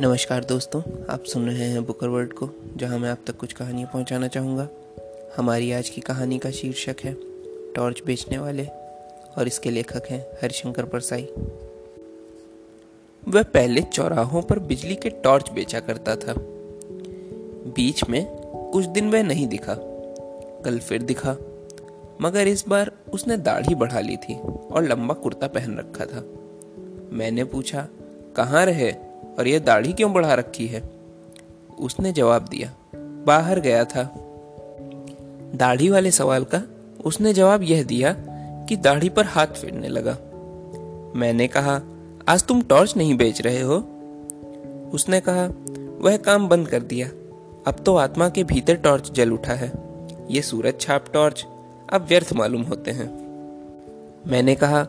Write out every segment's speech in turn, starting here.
नमस्कार दोस्तों, आप सुन रहे हैं बुकर वर्ल्ड को, जहाँ मैं आप तक कुछ कहानियाँ पहुंचाना चाहूँगा। हमारी आज की कहानी का शीर्षक है, टॉर्च बेचने वाले, और इसके लेखक हैं हरिशंकर परसाई। वह पहले चौराहों पर बिजली के टॉर्च बेचा करता था। बीच में कुछ दिन वह नहीं दिखा, कल फिर दिखा, मगर इस बार उसने दाढ़ी बढ़ा ली थी और लंबा कुर्ता पहन रखा था। मैंने पूछा, कहाँ रहे? और यह दाढ़ी क्यों बढ़ा रखी है? उसने जवाब दिया, बाहर गया था। दाढ़ी वाले सवाल का उसने जवाब यह दिया कि दाढ़ी पर हाथ फेरने लगा। मैंने कहा, आज तुम टॉर्च नहीं बेच रहे हो? उसने कहा, वह काम बंद कर दिया। अब तो आत्मा के भीतर टॉर्च जल उठा है। ये सूरज छाप टॉर्च, अब व्यर्थ मालूम होते हैं। मैंने कहा,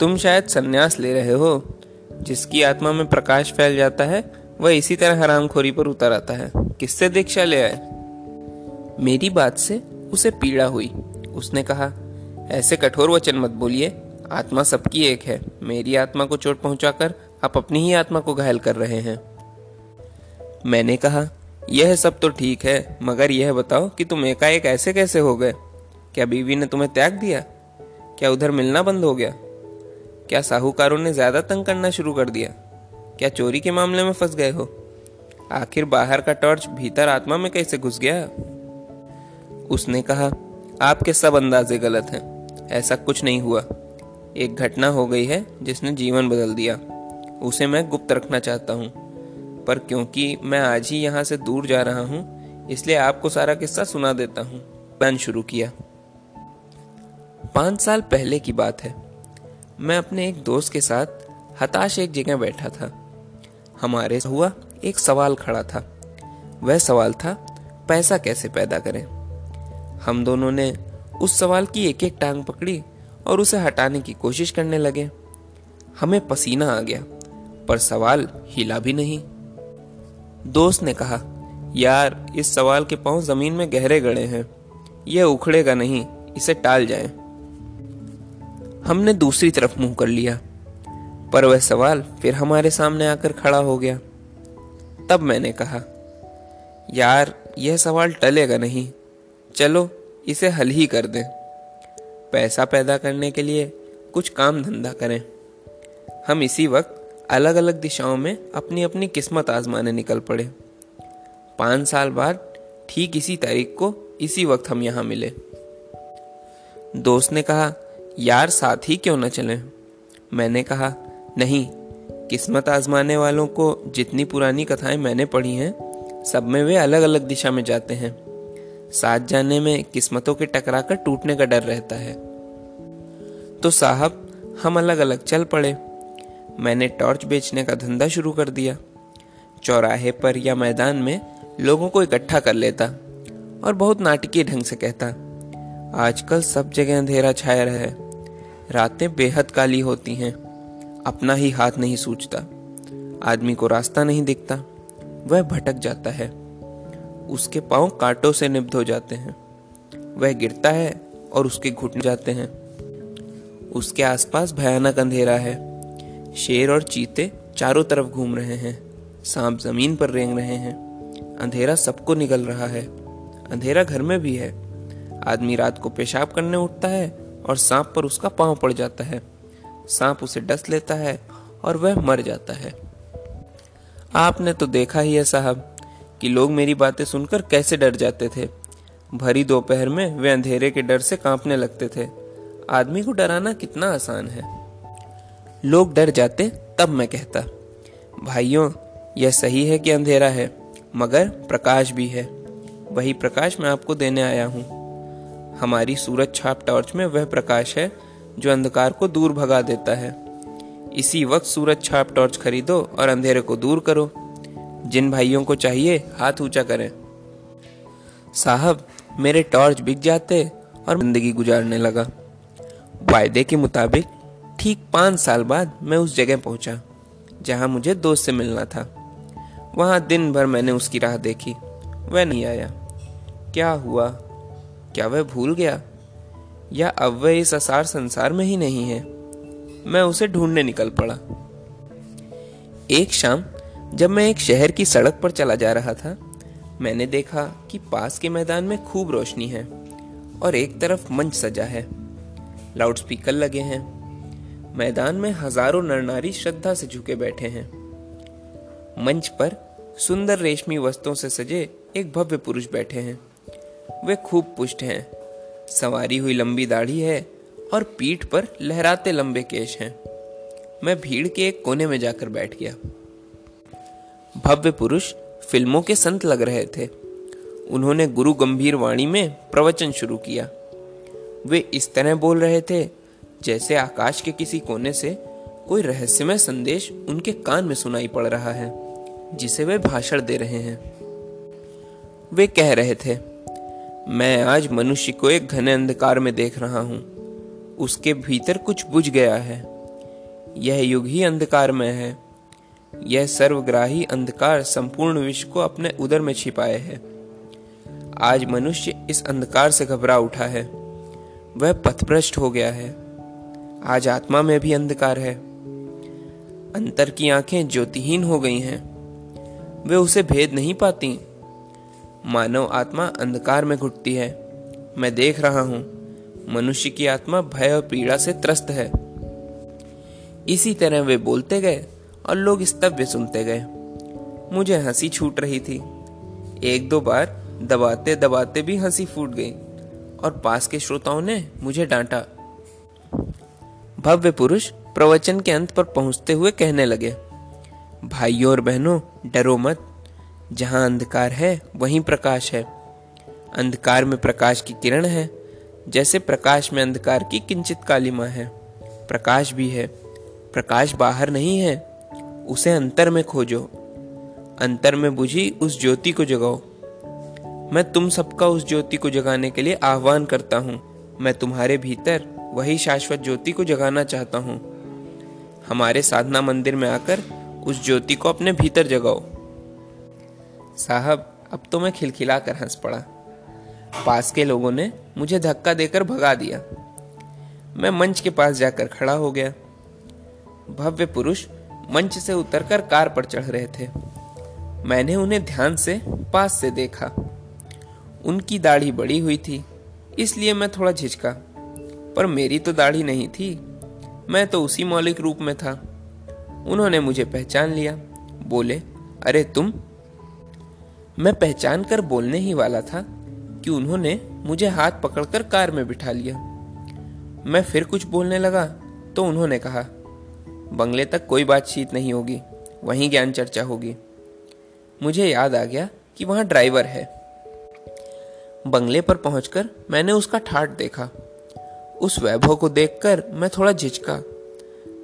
तुम शायद संन्यास ले रहे हो। जिसकी आत्मा में प्रकाश फैल जाता है, वह इसी तरह हरामखोरी पर उतर आता है। किससे दीक्षा ले आए? मेरी बात से उसे पीड़ा हुई। उसने कहा, ऐसे कठोर वचन मत बोलिए। आत्मा सबकी एक है। मेरी आत्मा को चोट पहुंचाकर आप अपनी ही आत्मा को घायल कर रहे हैं। मैंने कहा, यह सब तो ठीक है, मगर यह बताओ कि तुम एकाएक ऐसे कैसे हो गए? क्या बीवी ने तुम्हें त्याग दिया? क्या उधर मिलना बंद हो गया? क्या साहूकारों ने ज़्यादा तंग करना शुरू कर दिया? क्या चोरी के मामले में फंस गए हो? आखिर बाहर का टॉर्च भीतर आत्मा में कैसे घुस गया? उसने कहा, आपके सब अंदाजे गलत हैं। ऐसा कुछ नहीं हुआ। एक घटना हो गई है जिसने जीवन बदल दिया। उसे मैं गुप्त रखना चाहता हूँ। पर क्योंकि मैं आज ही यहाँ से दूर जा रहा हूँ, इसलिए आपको सारा किस्सा सुना देता हूँ। प्लान शुरू किया। पाँच साल पहले की बात है। मैं अपने एक दोस्त के साथ हताश एक जगह बैठा था। हमारे हुआ एक सवाल खड़ा था। वह सवाल था, पैसा कैसे पैदा करें? हम दोनों ने उस सवाल की एक एक टांग पकड़ी और उसे हटाने की कोशिश करने लगे। हमें पसीना आ गया, पर सवाल हिला भी नहीं। दोस्त ने कहा, यार, इस सवाल के पाँव ज़मीन में गहरे गड़े हैं। यह उखड़ेगा नहीं, इसे टाल जाएँ। हमने दूसरी तरफ़ मुँह कर लिया। पर वह सवाल फिर हमारे सामने आकर खड़ा हो गया। तब मैंने कहा, यार, यह सवाल टलेगा नहीं। चलो, इसे हल ही कर दें। पैसा पैदा करने के लिए कुछ काम धंधा करें। हम इसी वक्त अलग अलग दिशाओं में अपनी अपनी किस्मत आजमाने निकल पड़े। पाँच साल बाद ठीक इसी तारीख को इसी वक्त हम यहाँ मिले। दोस्त ने कहा यार साथ ही क्यों न चलें? मैंने कहा, नहीं, किस्मत आजमाने वालों को जितनी पुरानी कथाएँ मैंने पढ़ी हैं, सब में वे अलग अलग दिशा में जाते हैं। साथ जाने में किस्मतों के टकरा कर टूटने का डर रहता है। तो साहब, हम अलग अलग चल पड़े। मैंने टॉर्च बेचने का धंधा शुरू कर दिया। चौराहे पर या मैदान में लोगों को इकट्ठा कर लेता और बहुत नाटकीय ढंग से कहता, आजकल सब जगह अंधेरा छाया रहा रातें बेहद काली होती हैं। अपना ही हाथ नहीं सूझता। आदमी को रास्ता नहीं दिखता। वह भटक जाता है। उसके पाँव कांटों से निब्ध हो जाते हैं। वह गिरता है और उसके घुटने जाते हैं। उसके आसपास भयानक अंधेरा है। शेर और चीते चारों तरफ़ घूम रहे हैं। सांप ज़मीन पर रेंग रहे हैं। अंधेरा सबको निगल रहा है। अंधेरा घर में भी है। आदमी रात को पेशाब करने उठता है और सांप पर उसका पाँव पड़ जाता है। सांप उसे डस लेता है और वह मर जाता है। आपने तो देखा ही है साहब कि लोग मेरी बातें सुनकर कैसे डर जाते थे। भरी दोपहर में वे अंधेरे के डर से कांपने लगते थे। आदमी को डराना कितना आसान है। लोग डर जाते तब मैं कहता, भाइयों, यह सही है कि अंधेरा है, मगर प्रकाश भी है। वही प्रकाश मैं आपको देने आया हूँ। हमारी सूरज छाप टॉर्च में वह प्रकाश है जो अंधकार को दूर भगा देता है। इसी वक्त सूरज छाप टॉर्च खरीदो और अंधेरे को दूर करो। जिन भाइयों को चाहिए, हाथ ऊँचा करें। साहब, मेरे टॉर्च बिक जाते और ज़िंदगी गुजारने लगा। वायदे के मुताबिक, ठीक पाँच साल बाद मैं उस जगह पहुँचा, जहाँ मुझे दोस्त से मिलना था। वहाँ दिन भर मैंने उसकी राह देखी, वह नहीं आया। क्या हुआ? क्या वह भूल गया? या अब वह इस असार संसार में ही नहीं है? मैं उसे ढूँढने निकल पड़ा। एक शाम, जब मैं एक शहर की सड़क पर चला जा रहा था, मैंने देखा कि पास के मैदान में खूब रोशनी है और एक तरफ़ मंच सजा है। लाउडस्पीकर लगे हैं। मैदान में हज़ारों नरनारी श्रद्धा से झुके बैठे हैं। मंच पर सुंदर रेशमी वस्त्रों से सजे एक भव्य पुरुष बैठे हैं। वे खूब पुष्ट हैं। सवारी हुई लंबी दाढ़ी है और पीठ पर लहराते लंबे केश हैं। मैं भीड़ के एक कोने में जाकर बैठ गया। भव्य पुरुष फ़िल्मों के संत लग रहे थे। उन्होंने गुरु गंभीर वाणी में प्रवचन शुरू किया। वे इस तरह बोल रहे थे, जैसे आकाश के किसी कोने से कोई रहस्यमय संदेश उनके कान में सुनाई पड़ रहा है, जिसे वे भाषण दे रहे हैं। वे कह रहे थे मैं आज मनुष्य को एक घने अंधकार में देख रहा हूँ। उसके भीतर कुछ बुझ गया है। यह युग ही अंधकार में है। यह सर्वग्राही अंधकार संपूर्ण विश्व को अपने उदर में छिपाए है। आज मनुष्य इस अंधकार से घबरा उठा है। वह पथभ्रष्ट हो गया है। आज आत्मा में भी अंधकार है। अंतर की आँखें ज्योतिहीन हो गई हैं। वे उसे भेद नहीं पाती। मानव आत्मा अंधकार में घुटती है। मैं देख रहा हूँ, मनुष्य की आत्मा भय और पीड़ा से त्रस्त है। इसी तरह वे बोलते गए और लोग स्तव्य सुनते गए। मुझे हँसी छूट रही थी। एक दो बार दबाते दबाते भी हँसी फूट गई और पास के श्रोताओं ने मुझे डांटा। भव्य पुरुष प्रवचन के अंत पर पहुँचते हुए कहने लगे, भाइयों और बहनों, डरो मत। जहाँ अंधकार है, वहीं प्रकाश है। अंधकार में प्रकाश की किरण है, जैसे प्रकाश में अंधकार की किंचित कालिमा है। प्रकाश भी है, प्रकाश बाहर नहीं है, उसे अंतर में खोजो। अंतर में बुझी उस ज्योति को जगाओ। मैं तुम सबका उस ज्योति को जगाने के लिए आह्वान करता हूँ। मैं तुम्हारे भीतर वही शाश्वत ज्योति को जगाना चाहता हूँ। हमारे साधना मंदिर में आकर उस ज्योति को अपने भीतर जगाओ। साहब, अब तो मैं खिलखिला कर हंस पड़ा। पास के लोगों ने मुझे धक्का देकर भगा दिया। मैं मंच के पास जाकर खड़ा हो गया। भव्य पुरुष मंच से उतरकर कार पर चढ़ रहे थे। मैंने उन्हें ध्यान से, पास से देखा। उनकी दाढ़ी बड़ी हुई थी, इसलिए मैं थोड़ा झिझका। पर मेरी तो दाढ़ी नहीं थी। मैं तो उसी मौलिक रूप में था। उन्होंने मुझे पहचान लिया। बोले, अरे तुम मैं पहचान कर बोलने ही वाला था कि उन्होंने मुझे हाथ पकड़कर कार में बिठा लिया। मैं फिर कुछ बोलने लगा तो उन्होंने कहा, बंगले तक कोई बातचीत नहीं होगी, वहीं ज्ञान चर्चा होगी। मुझे याद आ गया कि वहाँ ड्राइवर है। बंगले पर पहुंचकर मैंने उसका ठाट देखा। उस वैभव को देखकर मैं थोड़ा झिझका,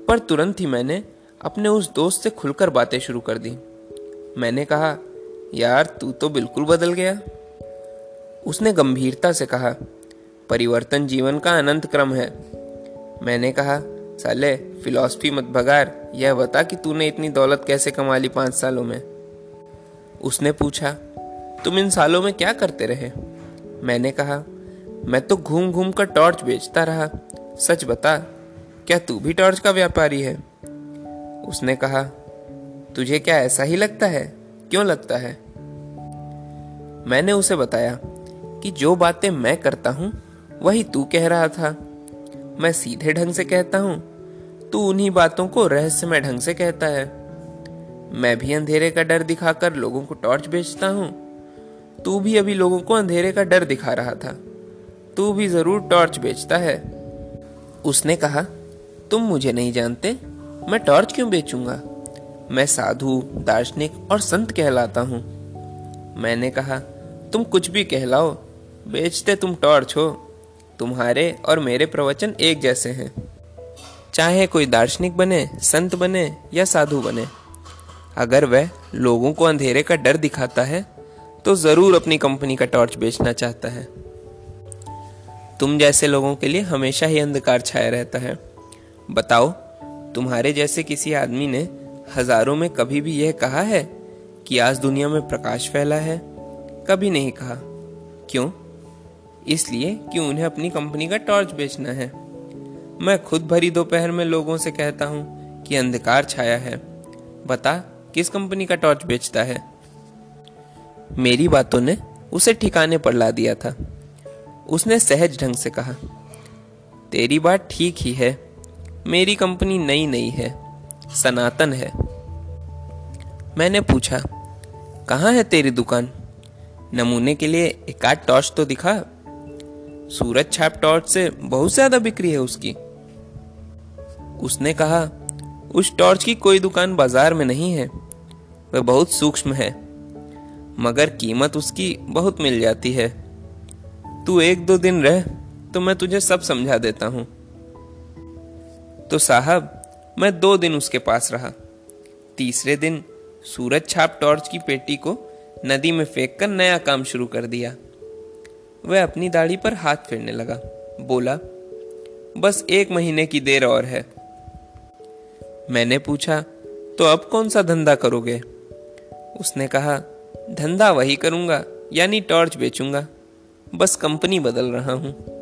पर तुरंत ही मैंने अपने उस दोस्त से खुलकर बातें शुरू कर दी। मैंने कहा यार, तू तो बिल्कुल बदल गया। उसने गंभीरता से कहा, परिवर्तन जीवन का अनंत क्रम है। मैंने कहा, साले, फिलॉसफी मत भगार, यह बता कि तूने इतनी दौलत कैसे कमा ली पाँच सालों में? उसने पूछा, तुम इन सालों में क्या करते रहे? मैंने कहा, मैं तो घूम घूम कर टॉर्च बेचता रहा। सच बता, क्या तू भी टॉर्च का व्यापारी है? उसने कहा, तुझे क्या ऐसा ही लगता है? क्यों लगता है? मैंने उसे बताया कि जो बातें मैं करता हूँ, वही तू कह रहा था। मैं सीधे ढंग से कहता हूँ, तू उन्हीं बातों को रहस्यमय ढंग से कहता है। मैं भी अंधेरे का डर दिखाकर लोगों को टॉर्च बेचता हूँ। तू भी अभी लोगों को अंधेरे का डर दिखा रहा था। तू भी ज़रूर टॉर्च बेचता है। उसने कहा, तुम मुझे नहीं जानते, मैं टॉर्च क्यों बेचूँगा? मैं साधु, दार्शनिक और संत कहलाता हूँ। मैंने कहा तुम कुछ भी कहलाओ, बेचते तुम टॉर्च हो। तुम्हारे और मेरे प्रवचन एक जैसे हैं। चाहे कोई दार्शनिक बने, संत बने या साधु बने, अगर वह लोगों को अंधेरे का डर दिखाता है तो ज़रूर अपनी कंपनी का टॉर्च बेचना चाहता है। तुम जैसे लोगों के लिए हमेशा ही अंधकार छाया रहता है। बताओ, तुम्हारे जैसे किसी आदमी ने हज़ारों में कभी भी यह कहा है कि आज दुनिया में प्रकाश फैला है? कभी नहीं कहा। क्यों? इसलिए कि उन्हें अपनी कंपनी का टॉर्च बेचना है। मैं खुद भरी दोपहर में लोगों से कहता हूँ कि अंधकार छाया है। बता, किस कंपनी का टॉर्च बेचता है? मेरी बातों ने उसे ठिकाने पर ला दिया था। उसने सहज ढंग से कहा, तेरी बात ठीक ही है। मेरी कंपनी नई नई है। सनातन है। मैंने पूछा, कहाँ है तेरी दुकान? नमूने के लिए एक आध टॉर्च तो दिखा। सूरज छाप टॉर्च से बहुत ज़्यादा बिक्री है उसकी। उसने कहा, उस टॉर्च की कोई दुकान बाज़ार में नहीं है। वह बहुत सूक्ष्म है, मगर कीमत उसकी बहुत मिल जाती है। तू एक दो दिन रह तो मैं तुझे सब समझा देता हूँ। तो साहब, मैं दो दिन उसके पास रहा। तीसरे दिन सूरज छाप टॉर्च की पेटी को नदी में फेंक कर नया काम शुरू कर दिया। वह अपनी दाढ़ी पर हाथ फेरने लगा। बोला, बस एक महीने की देर और है। मैंने पूछा तो अब कौन सा धंधा करोगे? उसने कहा, धंधा वही करूँगा, यानी टॉर्च बेचूँगा। बस कंपनी बदल रहा हूँ।